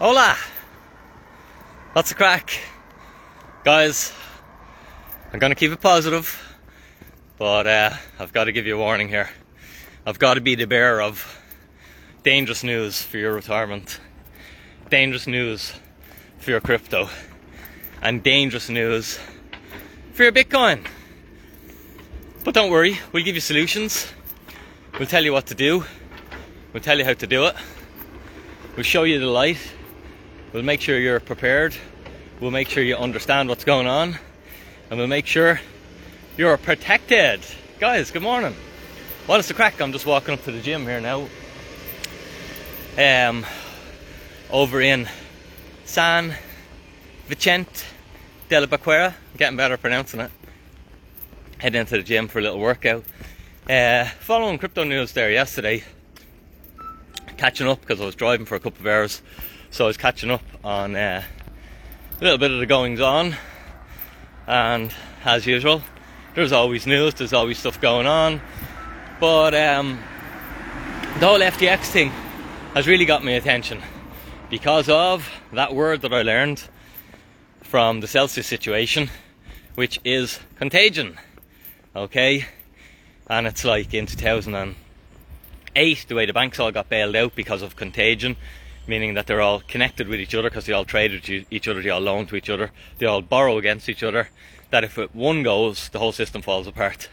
Hola! What's the crack? Guys, I'm gonna keep it positive, but uh, I've got to give you a warning here. I've got to be the bearer of dangerous news for your retirement, dangerous news for your crypto, and dangerous news for your Bitcoin. But don't worry, we'll give you solutions. We'll tell you what to do. We'll tell you how to do it. We'll show you the light We'll make sure you're prepared. We'll make sure you understand what's going on. And we'll make sure you're protected. Guys, good morning. What is the crack? I'm just walking up to the gym here now. Um, over in San Vicente de la Barquera. getting better pronouncing it. Heading into the gym for a little workout. Uh, following crypto news there yesterday. Catching up because I was driving for a couple of hours so I was catching up on uh, a little bit of the goings on, and as usual, there's always news, there's always stuff going on. But um, the whole FTX thing has really got my attention because of that word that I learned from the Celsius situation, which is contagion. Okay, and it's like in 2008, the way the banks all got bailed out because of contagion meaning that they're all connected with each other because they all trade with each other, they all loan to each other, they all borrow against each other. That if one goes, the whole system falls apart.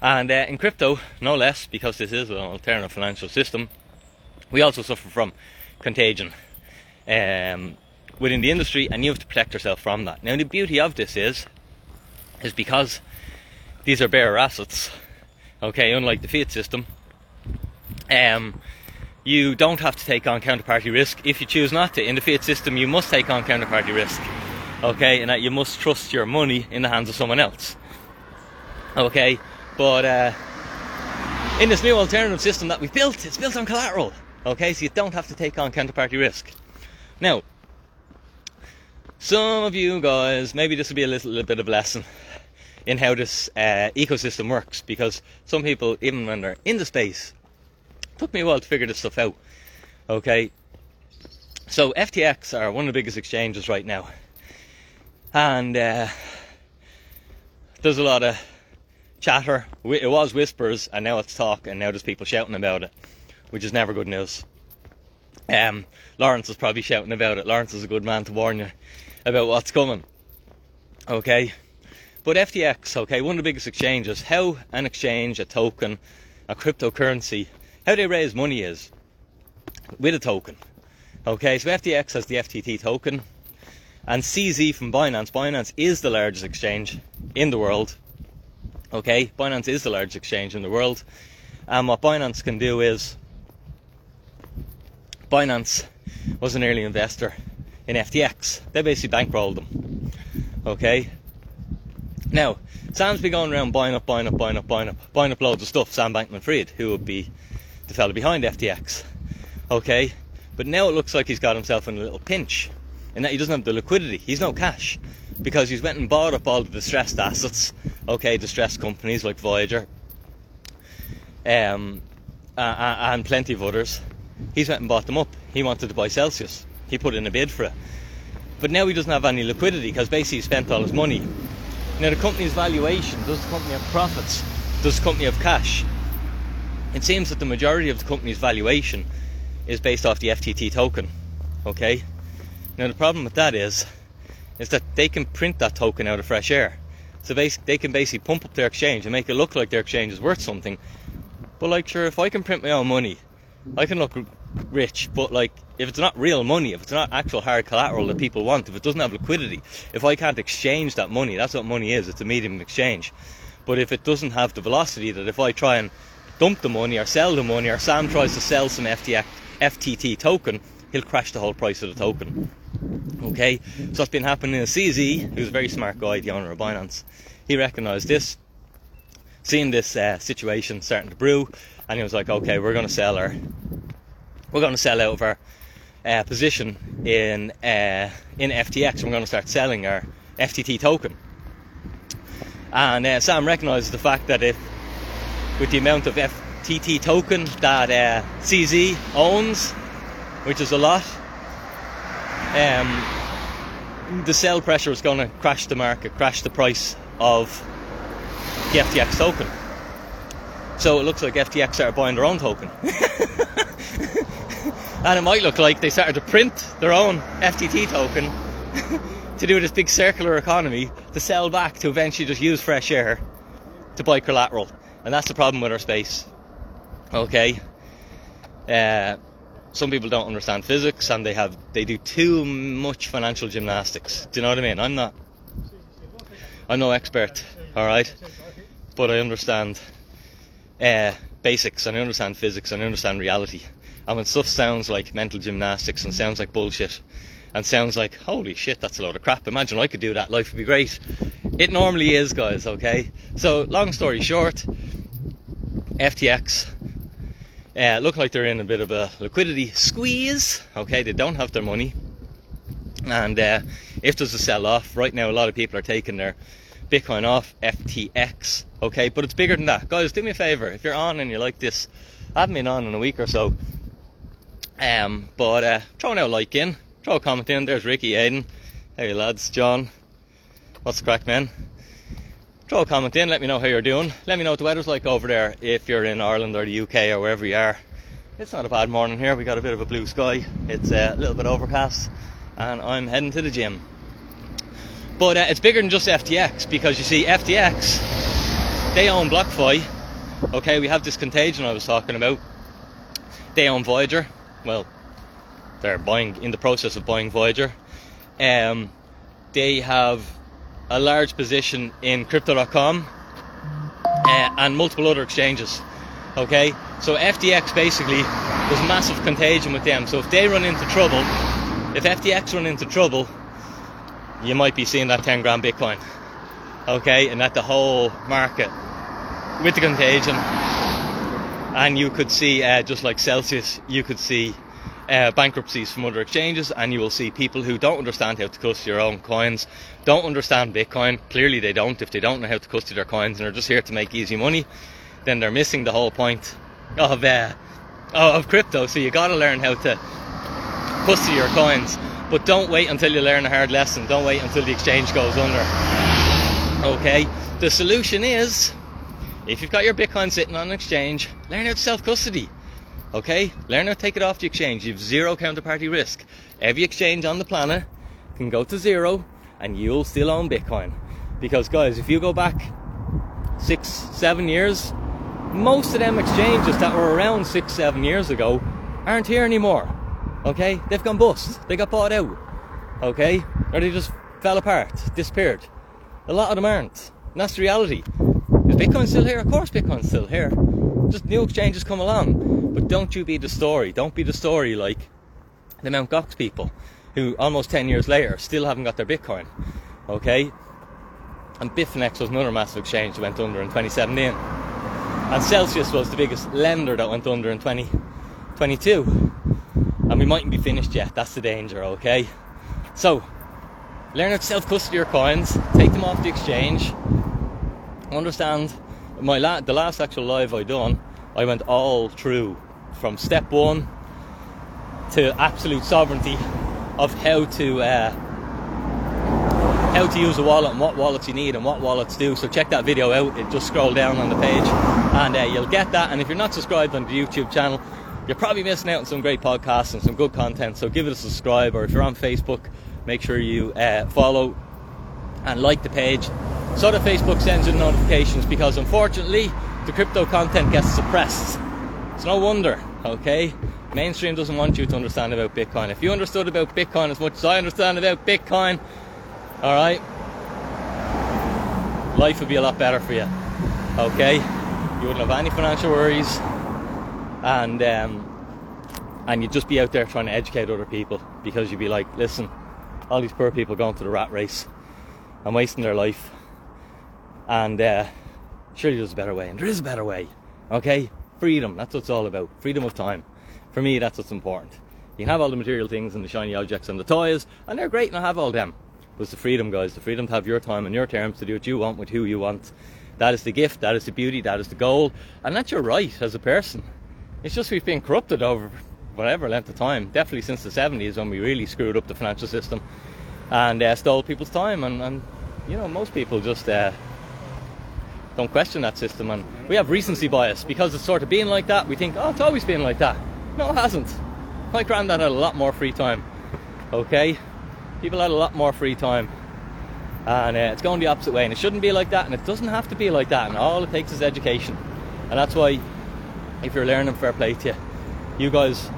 And uh, in crypto, no less, because this is an alternative financial system, we also suffer from contagion um, within the industry, and you have to protect yourself from that. Now, the beauty of this is, is because these are bearer assets. Okay, unlike the fiat system, um, you don't have to take on counterparty risk. If you choose not to, in the fiat system, you must take on counterparty risk. Okay, and that you must trust your money in the hands of someone else. Okay, but uh, in this new alternative system that we've built, it's built on collateral. Okay, so you don't have to take on counterparty risk. Now, some of you guys, maybe this will be a little, little bit of a lesson in how this uh, ecosystem works because some people, even when they're in the space, took me a while to figure this stuff out. Okay, so FTX are one of the biggest exchanges right now, and uh, there's a lot of chatter. It was whispers, and now it's talk, and now there's people shouting about it, which is never good news. Um, Lawrence is probably shouting about it. Lawrence is a good man to warn you about what's coming. Okay, but FTX, okay, one of the biggest exchanges. How an exchange, a token, a cryptocurrency how they raise money is with a token. Okay, so FTX has the FTT token, and CZ from Binance. Binance is the largest exchange in the world. Okay, Binance is the largest exchange in the world, and what Binance can do is Binance was an early investor in FTX. They basically bankrolled them. Okay. Now, Sam's been going around buying up, buying up, buying up, buying up, buying up loads of stuff. Sam Bankman-Fried, who would be the fella behind FTX. Okay, but now it looks like he's got himself in a little pinch, and that he doesn't have the liquidity. He's no cash because he's went and bought up all the distressed assets. Okay, distressed companies like Voyager, um, and plenty of others. He's went and bought them up. He wanted to buy Celsius. He put in a bid for it. But now he doesn't have any liquidity because basically he spent all his money. Now the company's valuation, does the company have profits? Does the company have cash? It seems that the majority of the company's valuation is based off the FTT token. Okay? Now the problem with that is is that they can print that token out of fresh air. So they can basically pump up their exchange and make it look like their exchange is worth something. But like sure if I can print my own money, I can look rich, but like if it's not real money, if it's not actual hard collateral that people want, if it doesn't have liquidity, if I can't exchange that money, that's what money is, it's a medium of exchange. But if it doesn't have the velocity that if I try and dump the money or sell the money or Sam tries to sell some FTX, FTT token, he'll crash the whole price of the token. Okay, so what's been happening is CZ, who's a very smart guy, the owner of Binance, he recognised this, seeing this uh, situation starting to brew, and he was like, okay, we're going to sell our, we're going to sell out of our uh, position in uh, in FTX. We're going to start selling our FTT token. And uh, Sam recognises the fact that if with the amount of FTT token that uh, CZ owns, which is a lot. um, the sell pressure is going to crash the market, crash the price of the FTX token. So it looks like FTX started buying their own token. and it might look like they started to print their own FTT token to do this big circular economy to sell back to eventually just use fresh air to buy collateral. And that's the problem with our space. Okay? Uh, some people don't understand physics and they have they do too much financial gymnastics. Do you know what I mean? I'm not I'm no expert, alright? But I understand uh, basics and I understand physics and I understand reality. And when stuff sounds like mental gymnastics and sounds like bullshit and sounds like, holy shit, that's a load of crap. Imagine I could do that, life would be great. It normally is, guys, okay? So, long story short, FTX uh, look like they're in a bit of a liquidity squeeze, okay? They don't have their money. And uh, if there's a sell off, right now a lot of people are taking their Bitcoin off FTX, okay? But it's bigger than that. Guys, do me a favor. If you're on and you like this, I haven't been on in a week or so. Um, but uh, throw out like in, throw a comment in. There's Ricky, Aiden. Hey lads, John. What's the crack, man? Throw a comment in, let me know how you're doing. Let me know what the weather's like over there if you're in Ireland or the UK or wherever you are. It's not a bad morning here, we got a bit of a blue sky. It's uh, a little bit overcast, and I'm heading to the gym. But uh, it's bigger than just FTX because you see, FTX, they own BlockFi. Okay, we have this contagion I was talking about. They own Voyager. Well, they're buying in the process of buying Voyager. Um, they have a large position in Crypto.com uh, and multiple other exchanges. Okay, so FTX basically there's massive contagion with them. So if they run into trouble, if FTX run into trouble, you might be seeing that 10 grand Bitcoin. Okay, and that the whole market with the contagion. And you could see, uh, just like Celsius, you could see uh, bankruptcies from other exchanges, and you will see people who don't understand how to custody their own coins, don't understand Bitcoin. Clearly, they don't. If they don't know how to custody their coins and are just here to make easy money, then they're missing the whole point of uh, of crypto. So you got to learn how to custody your coins. But don't wait until you learn a hard lesson. Don't wait until the exchange goes under. Okay? The solution is if you've got your Bitcoin sitting on an exchange, learn how to self custody. Okay? Learn how to take it off the exchange. You have zero counterparty risk. Every exchange on the planet can go to zero and you'll still own Bitcoin. Because, guys, if you go back six, seven years, most of them exchanges that were around six, seven years ago aren't here anymore. Okay? They've gone bust. They got bought out. Okay? Or they just fell apart, disappeared. A lot of them aren't. And that's the reality. Is Bitcoin still here? Of course Bitcoin's still here. Just new exchanges come along. But don't you be the story. Don't be the story like the Mt. Gox people who almost 10 years later still haven't got their Bitcoin. Okay? And Bitfinex was another massive exchange that went under in 2017. And Celsius was the biggest lender that went under in 2022 and we mightn't be finished yet. That's the danger, okay? So, learn how to self custody your coins, take them off the exchange. Understand my la- the last actual live I done, I went all through from step one to absolute sovereignty of how to uh, how to use a wallet and what wallets you need and what wallets do. So check that video out. It just scroll down on the page and uh, you'll get that. And if you're not subscribed on the YouTube channel, you're probably missing out on some great podcasts and some good content. So give it a subscribe, or if you're on Facebook, make sure you uh, follow and like the page so that Facebook sends you notifications because unfortunately the crypto content gets suppressed. It's no wonder, okay? Mainstream doesn't want you to understand about Bitcoin. If you understood about Bitcoin as much as I understand about Bitcoin, alright, life would be a lot better for you, okay? You wouldn't have any financial worries, and um, and you'd just be out there trying to educate other people because you'd be like, listen, all these poor people going to the rat race and wasting their life, and uh, surely there's a better way, and there is a better way. Okay, freedom. That's what it's all about. Freedom of time. For me, that's what's important. You can have all the material things and the shiny objects and the toys, and they're great, and I have all them. But it's the freedom, guys. The freedom to have your time and your terms to do what you want with who you want. That is the gift. That is the beauty. That is the goal, and that's your right as a person. It's just we've been corrupted over whatever length of time, definitely since the 70s when we really screwed up the financial system and uh, stole people's time. And, and, you know, most people just uh, don't question that system. And we have recency bias because it's sort of been like that. We think, oh, it's always been like that. No, it hasn't. My granddad had a lot more free time. Okay? People had a lot more free time. And uh, it's going the opposite way. And it shouldn't be like that. And it doesn't have to be like that. And all it takes is education. And that's why, if you're learning, fair play to you. You guys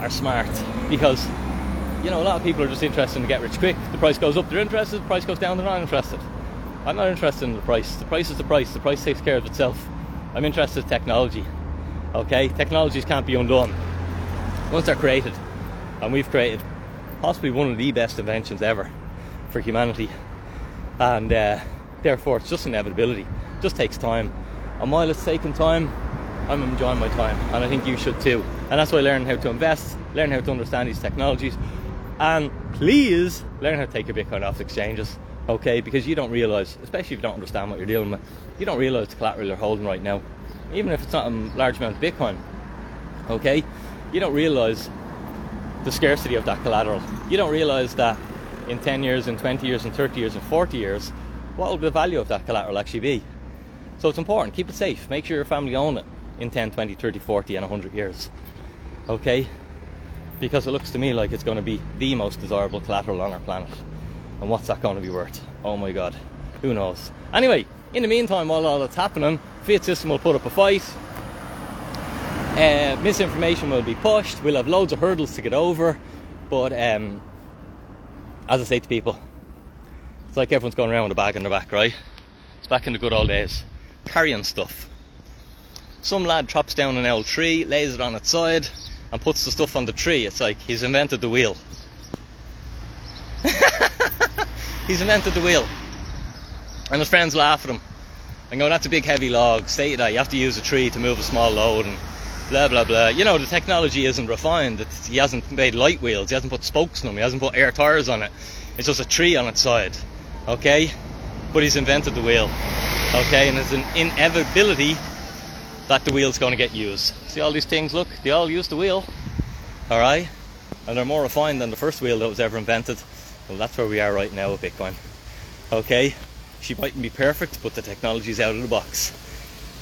are smart because you know a lot of people are just interested in get rich quick. The price goes up, they're interested. The price goes down, they're not interested. I'm not interested in the price. The price is the price. The price takes care of itself. I'm interested in technology. Okay, technologies can't be undone once they're created, and we've created possibly one of the best inventions ever for humanity, and uh, therefore it's just inevitability. It just takes time, and while it's taking time, I'm enjoying my time, and I think you should too. And that's why learning how to invest, learn how to understand these technologies, and please learn how to take your Bitcoin off exchanges. Okay, because you don't realize, especially if you don't understand what you're dealing with, you don't realize the collateral you're holding right now, even if it's not a large amount of Bitcoin. Okay, you don't realize the scarcity of that collateral. You don't realize that in 10 years, in 20 years, in 30 years, in 40 years, what will the value of that collateral actually be? So it's important, keep it safe, make sure your family own it in 10, 20, 30, 40, and 100 years. Okay? Because it looks to me like it's going to be the most desirable collateral on our planet. And what's that going to be worth? Oh my god, who knows? Anyway, in the meantime, while all that's happening, Fiat System will put up a fight. Uh, misinformation will be pushed. We'll have loads of hurdles to get over. But um, as I say to people, it's like everyone's going around with a bag in their back, right? It's back in the good old days. Carrying stuff. Some lad chops down an old tree, lays it on its side, and puts the stuff on the tree. It's like he's invented the wheel. he's invented the wheel. And his friends laugh at him and go, that's a big heavy log. State that you have to use a tree to move a small load and blah blah blah. You know, the technology isn't refined. It's, he hasn't made light wheels, he hasn't put spokes on them, he hasn't put air tires on it. It's just a tree on its side. Okay? But he's invented the wheel. Okay, and it's an inevitability that the wheel's going to get used. See all these things, look, they all use the wheel. Alright? And they're more refined than the first wheel that was ever invented. Well, that's where we are right now with Bitcoin. Okay? She mightn't be perfect, but the technology's out of the box.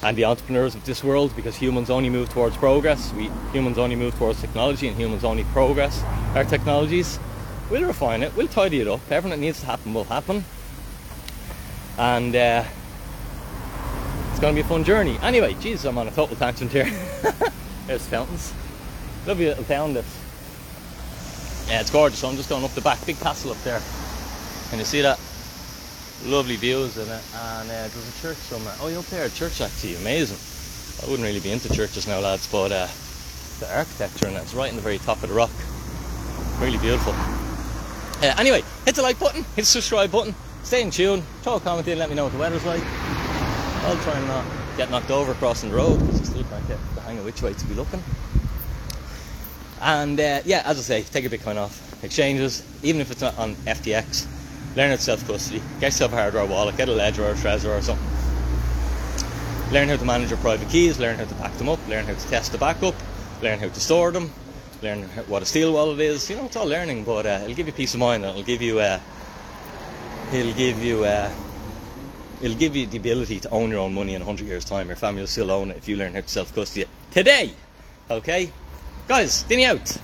And the entrepreneurs of this world, because humans only move towards progress, we humans only move towards technology, and humans only progress our technologies. We'll refine it, we'll tidy it up. Everything that needs to happen will happen. And uh, it's going to be a fun journey. Anyway, Jesus, I'm on a total tangent here. There's fountains. Lovely little town this. Yeah, it's gorgeous. So I'm just going up the back. Big castle up there. Can you see that? Lovely views in it. And uh, there's a church somewhere. Oh, you're up there. A church actually. Amazing. I wouldn't really be into churches now, lads, but uh, the architecture and it, it's right in the very top of the rock. Really beautiful. Uh, anyway, hit the like button, hit the subscribe button, stay in tune, throw a comment in, let me know what the weather's like. I'll try and not get knocked over crossing the road because I still can't get the hang of which way to be looking. And uh, yeah, as I say, take a Bitcoin off exchanges, even if it's not on FTX. Learn it self custody. Get yourself a hardware wallet, get a ledger or a Trezor or something. Learn how to manage your private keys, learn how to back them up, learn how to test the backup, learn how to store them, learn what a steel wallet is. You know, it's all learning, but uh, it'll give you peace of mind. It'll give you, uh, it'll give you, uh, it'll give you the ability to own your own money in 100 years' time. Your family will still own it if you learn how to self custody it today. Okay, guys, dinny out.